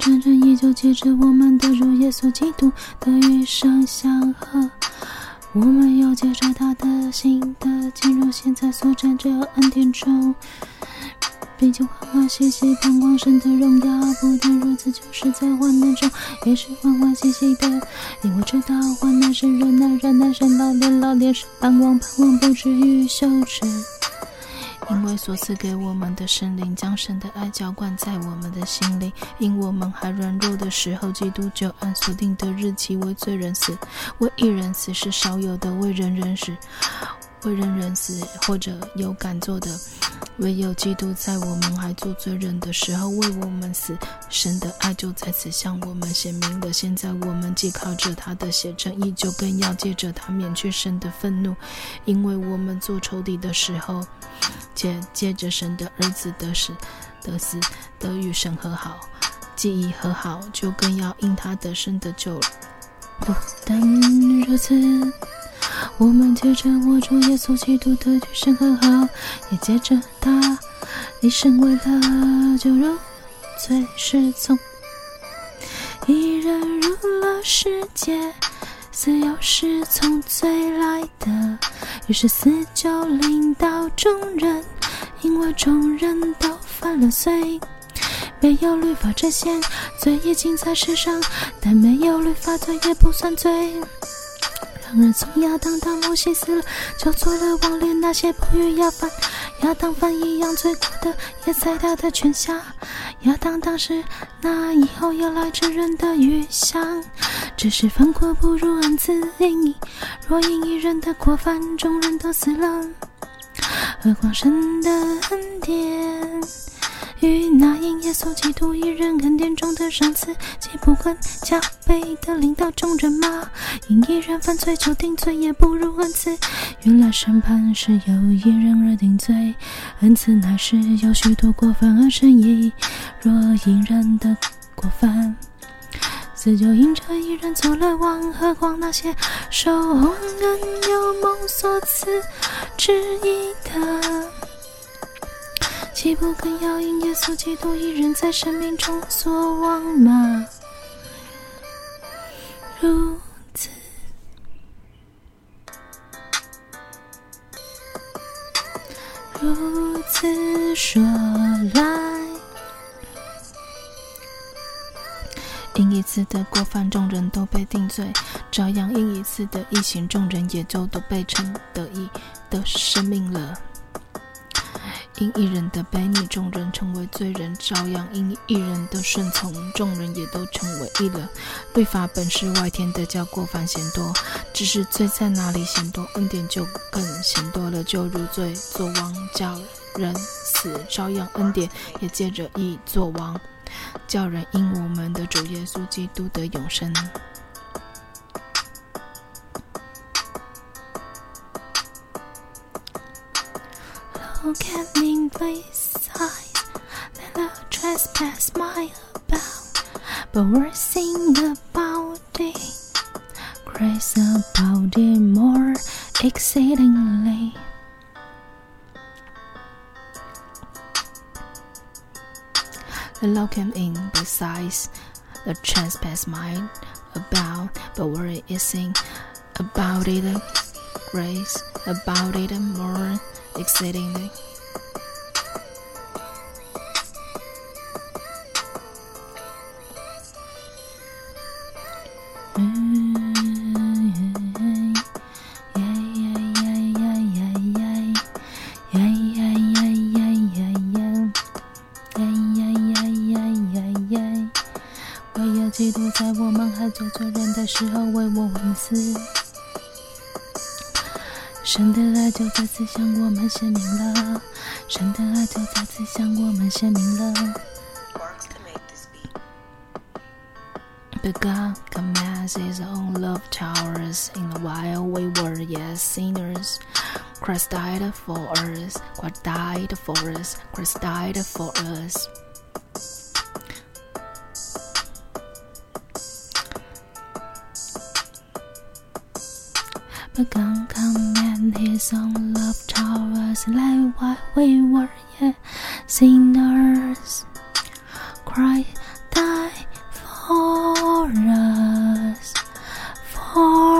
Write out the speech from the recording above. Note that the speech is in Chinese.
真正依旧借着我们的主耶稣基督的与生相合。我们要借着他的心的进入现在所站着恩典中，并且欢欢喜喜盼望神的荣耀。不但如此，就是在患难中也是欢欢喜喜的，因为知道患难生忍耐，忍耐生老练，老练生盼望，盼望不至于羞耻。因为所赐给我们的圣灵，将神的爱浇灌在我们的心灵。因我们还软弱的时候，基督就按所定的日期为罪人死，为一人死是少有的，为人人死，为人人死或者有敢做的。唯有基督在我们还做罪人的时候为我们死，神的爱就在此向我们显明了。现在我们既靠着他的血称义，就更要借着他免去神的愤怒，因为我们做仇敌的时候，且借着神的儿子得死，得死得与神和好，既已和好，就更要因他得生得救了。不但如此。我们借着我主耶稣基督的与神和好，也借着他一生为了救人，罪是从一人入了世界，死又是从罪来的，于是死就临到众人，因为众人都犯了罪。没有律法之前，罪已经在世上，但没有律法，罪也不算罪。当然，从亚当到摩西死了，就做了王，连那些不与亚当亚当犯一样罪过的，也在他的权下。亚当当时那以后要来之人的预像，只是犯过不如恩赐因义，若隐一人的过犯，众人都死了，何况神的恩典？与那因耶稣基督一人恩典中的赏赐，岂不更加倍的领到众人吗？因一人犯罪就定罪，也不如恩赐。原来审判是由一人而定罪，恩赐乃是由许多过犯而生义。若一人的过犯，死就因着一人做了王，何况那些受恩有蒙所赐之意的。岂不更要因耶稣基督一人在生命中作王吗？如此，如此说来，因一次的过犯，众人都被定罪；照样因一次的异行，众人也就都被称得义的生命了。因一人的悖逆，众人成为罪人；照样因一人的顺从，众人也都成为义了。律法本是外天的，叫过犯嫌多；只是罪在哪里嫌多，恩典就更嫌多了。就如罪作王，叫人死；照样恩典也借着义作王，叫人因我们的主耶稣基督得永生。Me, beside, let the trespass my about, but we're sing about it, grace about it more exceedingly. The law came in besides the trespass mine about, but we're sing about it, grace about it more. Exceedingly，嗯，耶耶耶耶耶耶，耶耶耶耶耶耶，耶耶耶耶耶耶，唯有基督在我们还做罪人的时候为我们死。神的爱就再次向我们显明了，神的爱就再次向我们显明了。But God commands His own love toward us in the while we were yet sinners. Christ died for us. Christ died for us. Christ died for us. the gun come and his own love towers like what we were yeah sinners cry die for us for